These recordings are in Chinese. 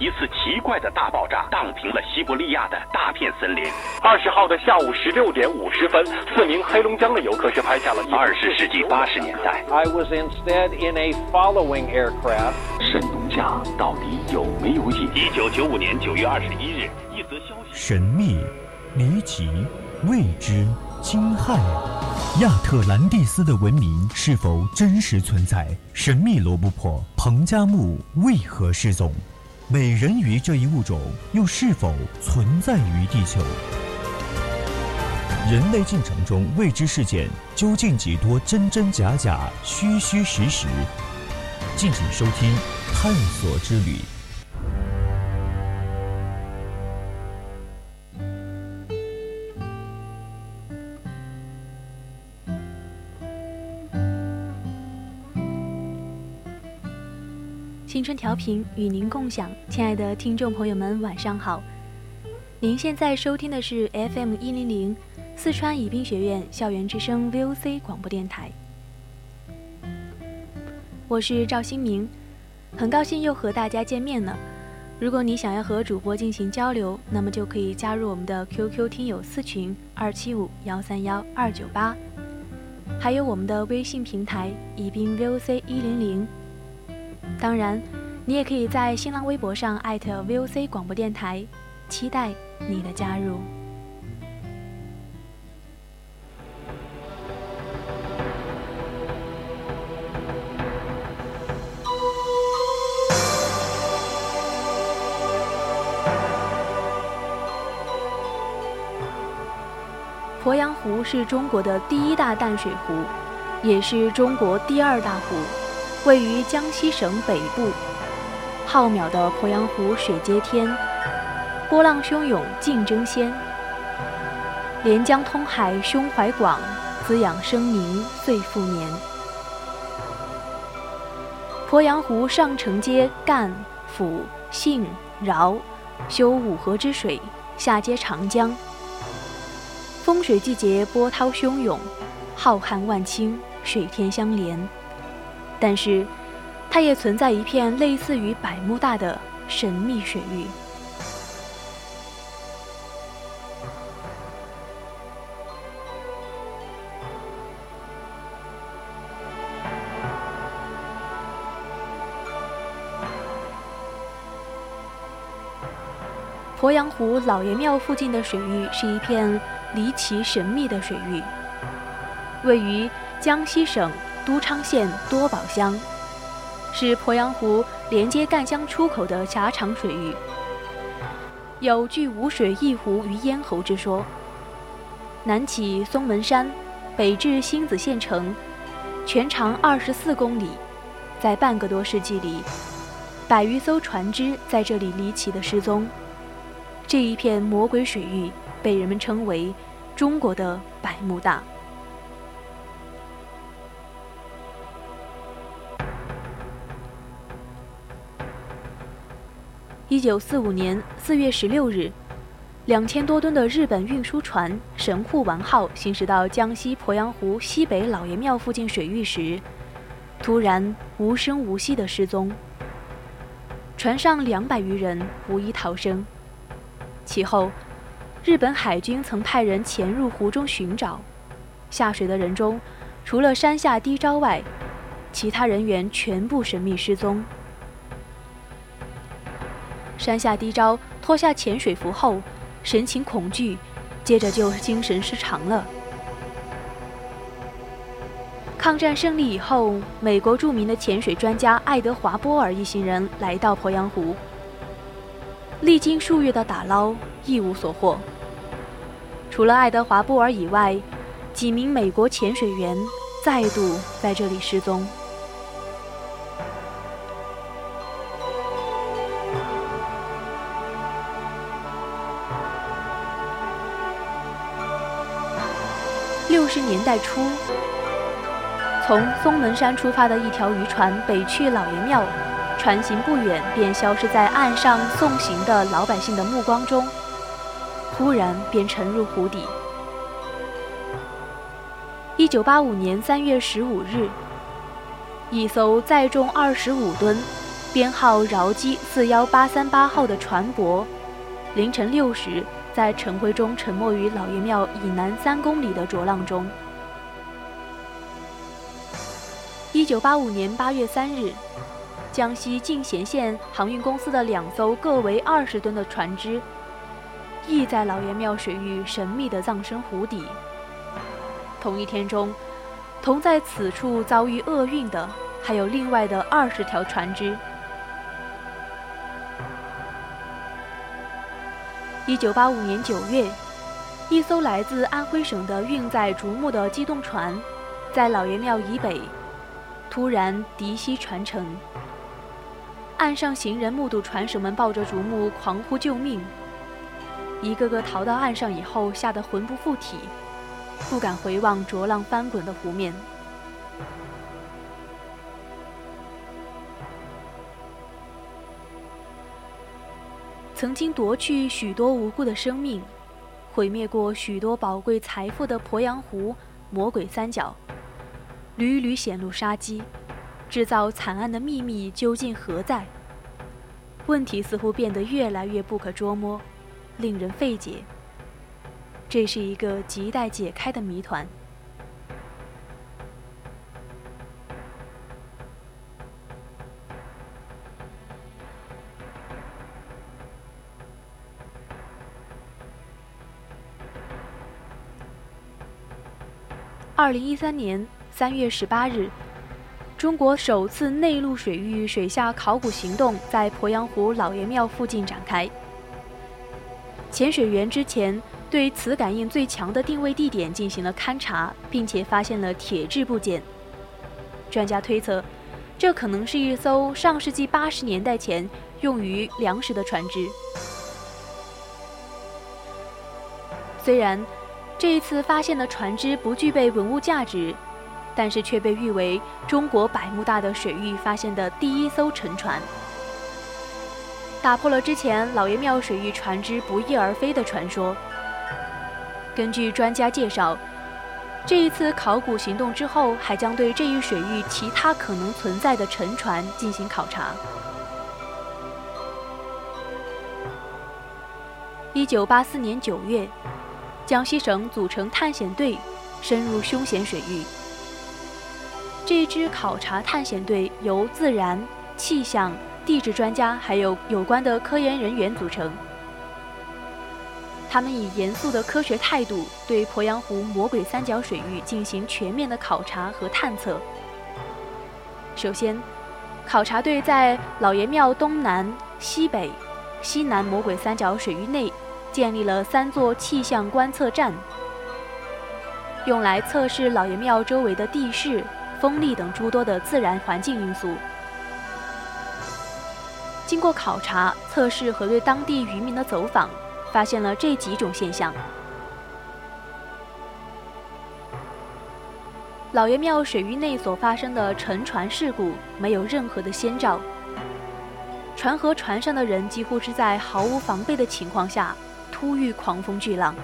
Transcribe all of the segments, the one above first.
一次奇怪的大爆炸荡平了西伯利亚的大片森林。二十号的下午十六点五十分，四名黑龙江的游客是拍下了二十世纪八十年代。I was instead in a following aircraft。神农架到底有没有瘾？一九九五年九月二十一日，一则消息：神秘、离奇、未知、惊骇。亚特兰蒂斯的文明是否真实存在？神秘罗布泊彭加木为何失踪？美人鱼这一物种又是否存在于地球？人类进程中未知事件究竟几多真真假假、虚虚实实？敬请收听《探索之旅》。春调频与您共享，亲爱的听众朋友们，晚上好。您现在收听的是 FM 一零零四川宜宾学院校园之声 VOC 广播电台，我是赵新明，很高兴又和大家见面了。如果你想要和主播进行交流，那么就可以加入我们的 QQ 听友四群二七五幺三幺二九八，还有我们的微信平台宜宾 VOC 一零零。当然，你也可以在新浪微博上艾特 VOC 广播电台，期待你的加入。鄱阳湖是中国的第一大淡水湖，也是中国第二大湖。位于江西省北部，浩渺的鄱阳湖水接天，波浪汹涌竞争先。连江通海胸怀广，滋养生民岁复年。鄱阳湖上承接赣、抚、信、饶，修五河之水，下接长江。丰水季节波涛汹涌，浩瀚万顷，水天相连。但是，它也存在一片类似于百慕大的神秘水域。鄱阳湖老爷庙附近的水域是一片离奇神秘的水域，位于江西省。都昌县多宝乡是鄱阳湖连接赣江出口的狭长水域，有“聚五水一湖于咽喉”之说。南起松门山，北至星子县城，全长二十四公里。在半个多世纪里，百余艘船只在这里离奇的失踪。这一片魔鬼水域被人们称为“中国的百慕大”。一九四五年四月十六日，两千多吨的日本运输船“神户丸号”行驶到江西鄱阳湖西北老爷庙附近水域时，突然无声无息地失踪。船上两百余人无一逃生。其后，日本海军曾派人潜入湖中寻找，下水的人中，除了山下低昭外，其他人员全部神秘失踪。山下低招脱下潜水服后，神情恐惧，接着就精神失常了。抗战胜利以后，美国著名的潜水专家爱德华·波尔一行人来到鄱阳湖，历经数月的打捞，一无所获。除了爱德华·波尔以外，几名美国潜水员再度在这里失踪。六十年代初，从松门山出发的一条渔船北去老爷庙，船行不远便消失在岸上送行的老百姓的目光中，忽然便沉入湖底。一九八五年三月十五日，一艘载重二十五吨、编号饶基四幺八三八号的船舶，凌晨六时在晨灰中沉没于老爷庙以南三公里的浊浪中。一九八五年八月三日，江西进贤县航运公司的两艘各为二十吨的船只，亦在老爷庙水域神秘地葬身湖底。同一天中，同在此处遭遇厄运的还有另外的二十条船只。一九八五年九月，一艘来自安徽省的运载竹木的机动船，在老爷庙以北突然敌袭船城。岸上行人目睹船手们抱着竹木狂呼救命，一个个逃到岸上以后，吓得魂不附体。不敢回望浊浪翻滚的湖面。曾经夺去许多无辜的生命，毁灭过许多宝贵财富的鄱阳湖魔鬼三角，屡屡显露杀机，制造惨案的秘密究竟何在？问题似乎变得越来越不可捉摸，令人费解。这是一个亟待解开的谜团。二零一三年三月十八日，中国首次内陆水域水下考古行动在鄱阳湖老爷庙附近展开。潜水员之前。对磁感应最强的定位地点进行了勘察，并且发现了铁质部件。专家推测，这可能是一艘上世纪八十年代前用于粮食的船只。虽然这一次发现的船只不具备文物价值，但是却被誉为中国百慕大的水域发现的第一艘沉船，打破了之前老爷庙水域船只不翼而飞的传说。根据专家介绍，这一次考古行动之后，还将对这一水域其他可能存在的沉船进行考察。一九八四年九月，江西省组成探险队，深入凶险水域。这支考察探险队由自然、气象、地质专家还有有关的科研人员组成。他们以严肃的科学态度对鄱阳湖魔鬼三角水域进行全面的考察和探测。首先，考察队在老爷庙东南、西北、西南魔鬼三角水域内建立了三座气象观测站，用来测试老爷庙周围的地势、风力等诸多的自然环境因素。经过考察、测试和对当地渔民的走访。发现了这几种现象：老爷庙水域内所发生的沉船事故没有任何的先兆，船和船上的人几乎是在毫无防备的情况下突遇狂风巨浪。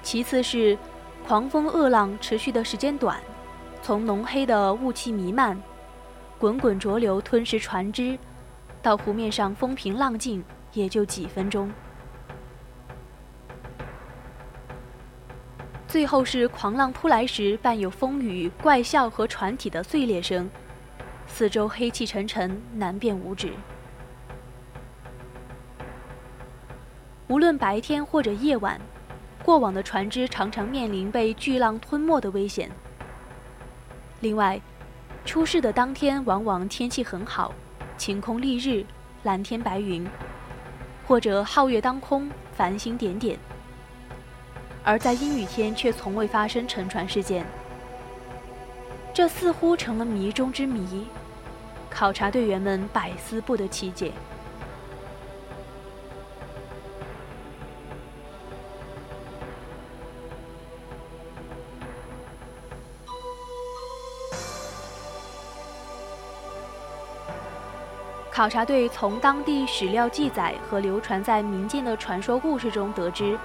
其次是狂风恶浪持续的时间短，从浓黑的雾气弥漫，滚滚浊流吞噬船只。到湖面上风平浪静，也就几分钟。最后是狂浪扑来时，伴有风雨、怪笑和船体的碎裂声，四周黑气沉沉，难辨五指。无论白天或者夜晚，过往的船只常常面临被巨浪吞没的危险。另外，出事的当天往往天气很好。晴空丽日，蓝天白云，或者皓月当空，繁星点点。而在阴雨天却从未发生沉船事件，这似乎成了谜中之谜，考察队员们百思不得其解。考察队从当地史料记载和流传在民间的传说故事中得知，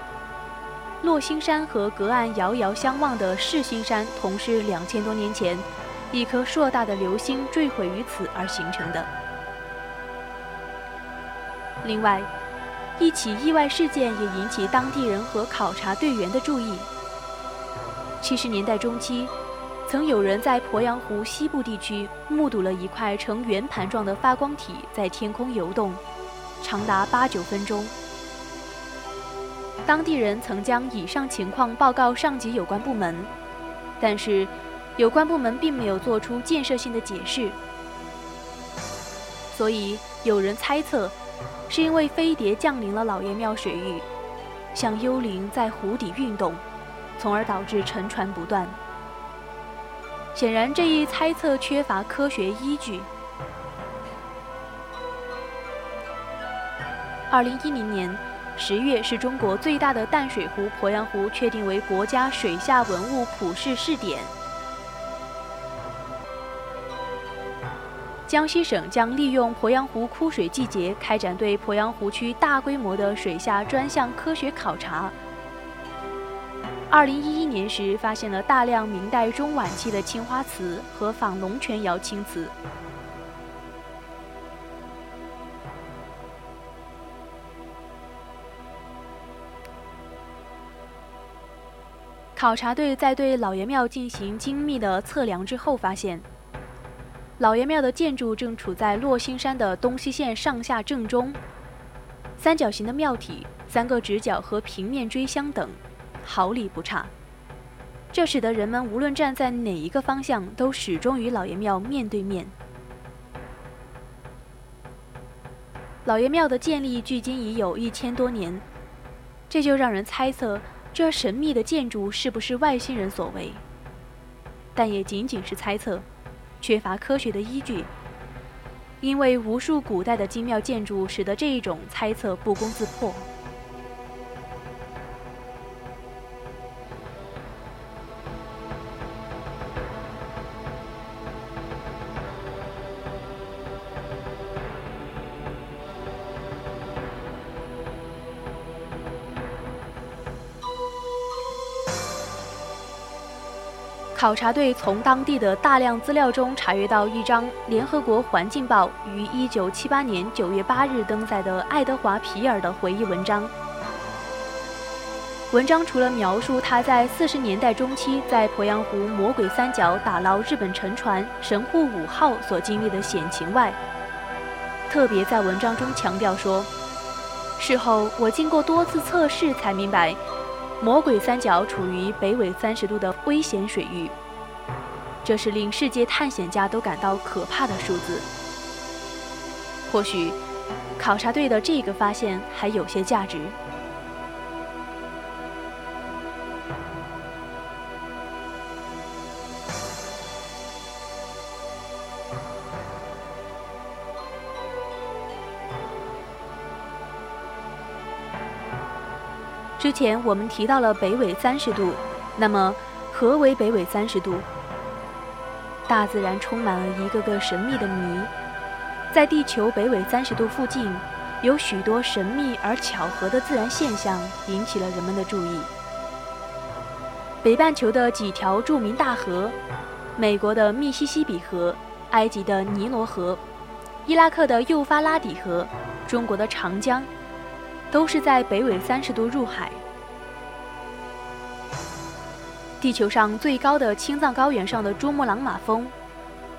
落星山和隔岸遥遥相望的世星山，同是两千多年前一颗硕大的流星坠毁于此而形成的。另外，一起意外事件也引起当地人和考察队员的注意。七十年代中期，曾有人在鄱阳湖西部地区目睹了一块呈圆盘状的发光体在天空游动，长达八九分钟。当地人曾将以上情况报告上级有关部门，但是有关部门并没有做出建设性的解释，所以有人猜测。是因为飞碟降临了老爷庙水域，像幽灵在湖底运动，从而导致沉船不断。显然，这一猜测缺乏科学依据。二零一零年十月是中国最大的淡水湖鄱阳湖确定为国家水下文物普试试点。江西省将利用鄱阳湖枯水季节，开展对鄱阳湖区大规模的水下专项科学考察。二零一一年时，发现了大量明代中晚期的青花瓷和仿龙泉窑青瓷。考察队在对老爷庙进行精密的测量之后，发现。老爷庙的建筑正处在落星山的东西线上下正中，三角形的庙体、三个直角和平面锥相等，毫厘不差。这使得人们无论站在哪一个方向，都始终与老爷庙面对面。老爷庙的建立距今已有一千多年，这就让人猜测，这神秘的建筑是不是外星人所为？但也仅仅是猜测。缺乏科学的依据，因为无数古代的精妙建筑，使得这一种猜测不攻自破。考察队从当地的大量资料中查阅到一张《联合国环境报》于1978年9月8日登载的爱德华·皮尔的回忆文章。文章除了描述他在40年代中期在鄱阳湖魔鬼三角打捞日本沉船“神户五号”所经历的险情外，特别在文章中强调说：“事后我经过多次测试才明白。”魔鬼三角处于北纬三十度的危险水域，这是令世界探险家都感到可怕的数字。或许，考察队的这个发现还有些价值。之前我们提到了北纬三十度，那么何为北纬三十度？大自然充满了一个个神秘的谜，在地球北纬三十度附近，有许多神秘而巧合的自然现象引起了人们的注意。北半球的几条著名大河，美国的密西西比河、埃及的尼罗河、伊拉克的幼发拉底河、中国的长江。都是在北纬三十度入海。地球上最高的青藏高原上的珠穆朗玛峰，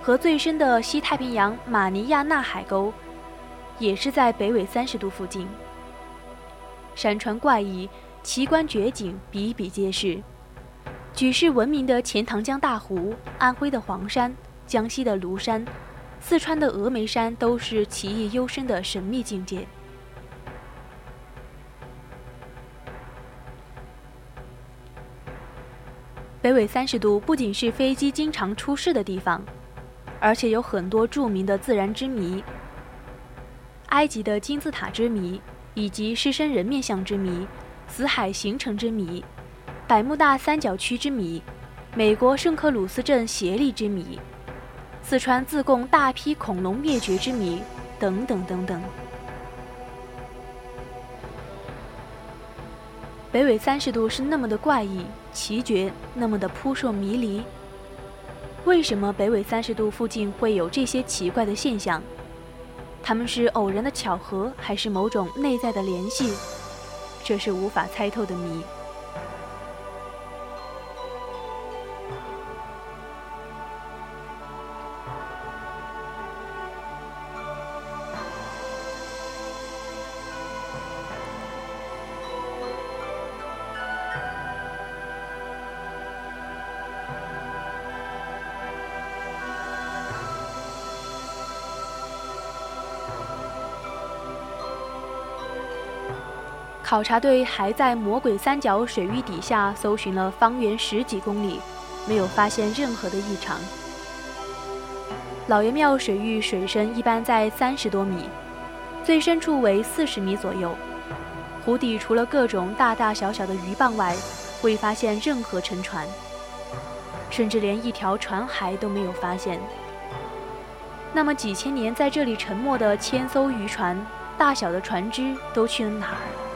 和最深的西太平洋马尼亚纳海沟，也是在北纬三十度附近。山川怪异，奇观绝景比比皆是。举世闻名的钱塘江大湖、安徽的黄山、江西的庐山、四川的峨眉山，都是奇异幽深的神秘境界。北纬三十度不仅是飞机经常出事的地方，而且有很多著名的自然之谜：埃及的金字塔之谜，以及狮身人面像之谜、死海形成之谜、百慕大三角区之谜、美国圣克鲁斯镇协力之谜、四川自贡大批恐龙灭绝之谜等等等等。北纬三十度是那么的怪异奇绝，那么的扑朔迷离。为什么北纬三十度附近会有这些奇怪的现象？他们是偶然的巧合，还是某种内在的联系？这是无法猜透的谜。考察队还在魔鬼三角水域底下搜寻了方圆十几公里，没有发现任何的异常。老爷庙水域水深一般在三十多米，最深处为四十米左右。湖底除了各种大大小小的鱼蚌外，未发现任何沉船，甚至连一条船骸都没有发现。那么几千年在这里沉没的千艘渔船，大小的船只都去了哪儿？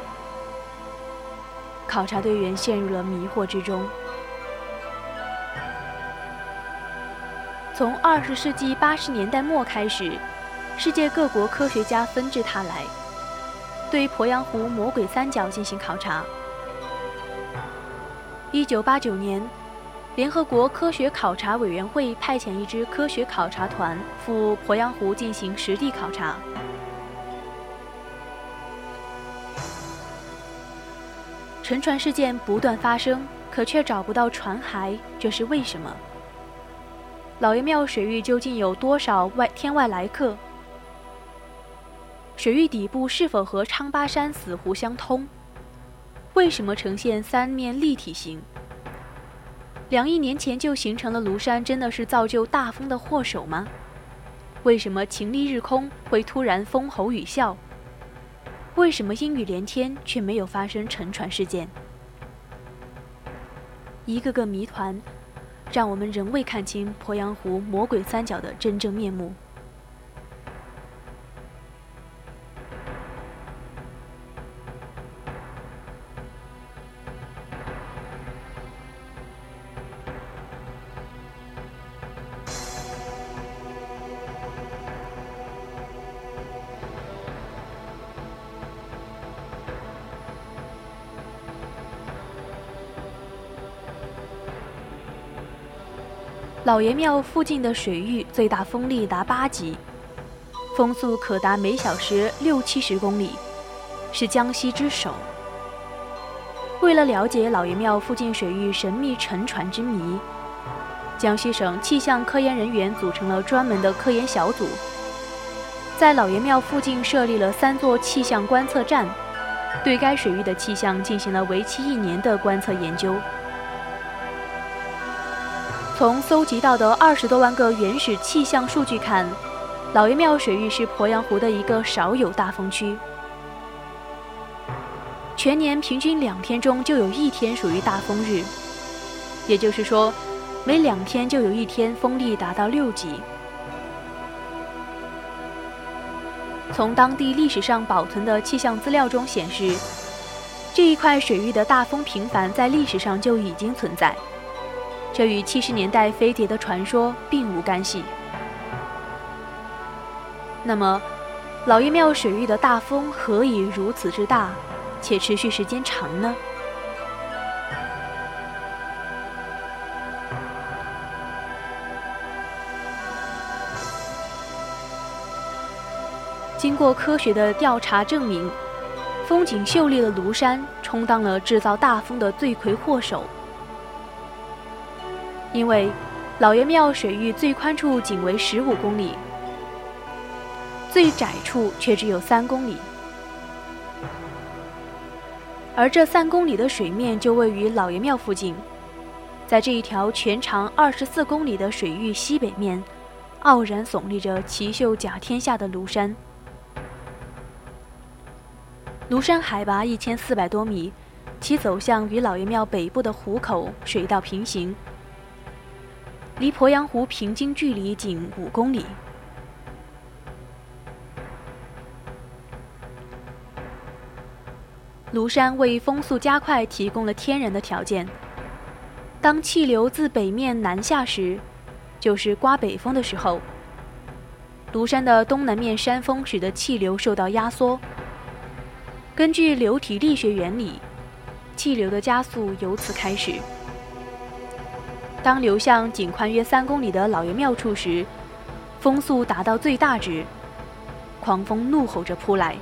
考察队员陷入了迷惑之中。从二十世纪八十年代末开始，世界各国科学家纷至沓来，对鄱阳湖魔鬼三角进行考察。一九八九年，联合国科学考察委员会派遣一支科学考察团赴鄱阳湖进行实地考察。沉船事件不断发生，可却找不到船骸，这是为什么？老爷庙水域究竟有多少外天外来客？水域底部是否和昌巴山死湖相通？为什么呈现三面立体形？两亿年前就形成了庐山，真的是造就大风的祸首吗？为什么晴丽日空会突然风吼雨啸？为什么阴雨连天却没有发生沉船事件？一个个谜团，让我们仍未看清鄱阳湖魔鬼三角的真正面目。老爷庙附近的水域最大风力达八级，风速可达每小时六七十公里，是江西之首。为了了解老爷庙附近水域神秘沉船之谜，江西省气象科研人员组成了专门的科研小组，在老爷庙附近设立了三座气象观测站，对该水域的气象进行了为期一年的观测研究。从搜集到的二十多万个原始气象数据看，老爷庙水域是鄱阳湖的一个少有大风区，全年平均两天中就有一天属于大风日，也就是说，每两天就有一天风力达到六级。从当地历史上保存的气象资料中显示，这一块水域的大风频繁在历史上就已经存在。这与七十年代飞碟的传说并无干系。那么，老爷庙水域的大风何以如此之大，且持续时间长呢？经过科学的调查证明，风景秀丽的庐山充当了制造大风的罪魁祸首。因为老爷庙水域最宽处仅为十五公里，最窄处却只有三公里，而这三公里的水面就位于老爷庙附近，在这一条全长二十四公里的水域西北面，傲然耸立着奇秀甲天下的庐山。庐山海拔一千四百多米，其走向与老爷庙北部的湖口水道平行。离鄱阳湖平均距离仅五公里。庐山为风速加快提供了天然的条件。当气流自北面南下时，就是刮北风的时候。庐山的东南面山峰使得气流受到压缩。根据流体力学原理，气流的加速由此开始。当流向仅宽约三公里的老爷庙处时，风速达到最大值，狂风怒吼着扑来，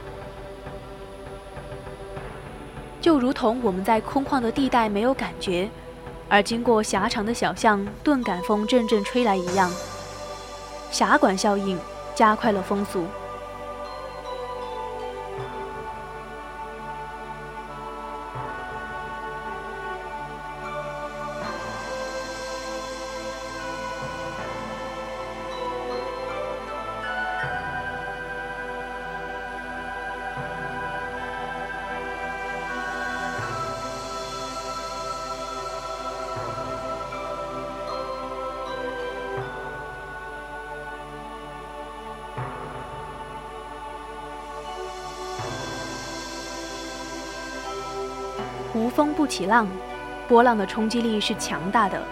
就如同我们在空旷的地带没有感觉，而经过狭长的小巷，顿感风阵阵吹来一样。狭管效应。加快了风速。起浪，波浪的冲击力是强大的。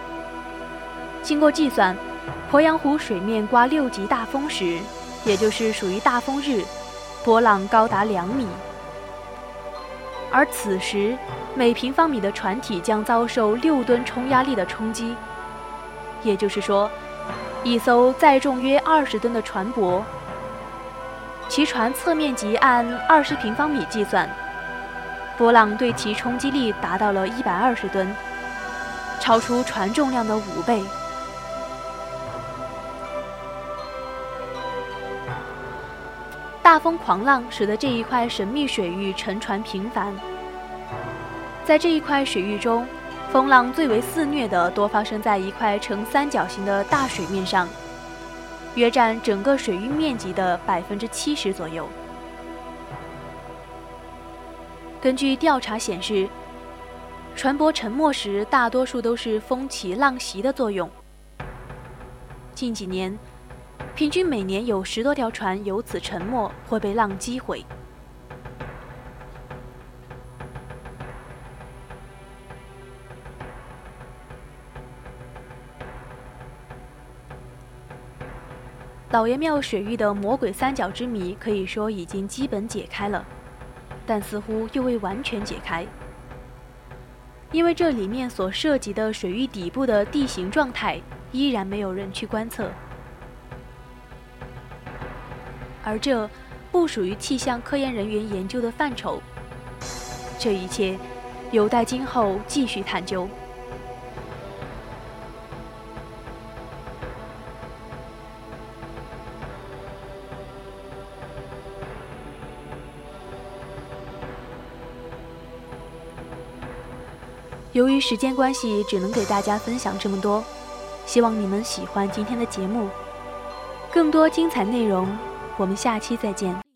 经过计算，鄱阳湖水面刮六级大风时，也就是属于大风日，波浪高达两米。而此时，每平方米的船体将遭受六吨冲压力的冲击，也就是说，一艘载重约二十吨的船舶，其船侧面积按二十平方米计算。波浪对其冲击力达到了一百二十吨，超出船重量的五倍。大风狂浪使得这一块神秘水域沉船频繁。在这一块水域中，风浪最为肆虐的多发生在一块呈三角形的大水面上，约占整个水域面积的百分之七十左右。根据调查显示，船舶沉没时大多数都是风起浪袭的作用。近几年，平均每年有十多条船由此沉没或被浪击毁。老爷庙水域的魔鬼三角之谜，可以说已经基本解开了。但似乎又未完全解开，因为这里面所涉及的水域底部的地形状态依然没有人去观测，而这不属于气象科研人员研究的范畴。这一切有待今后继续探究。由于时间关系，只能给大家分享这么多。希望你们喜欢今天的节目，更多精彩内容，我们下期再见。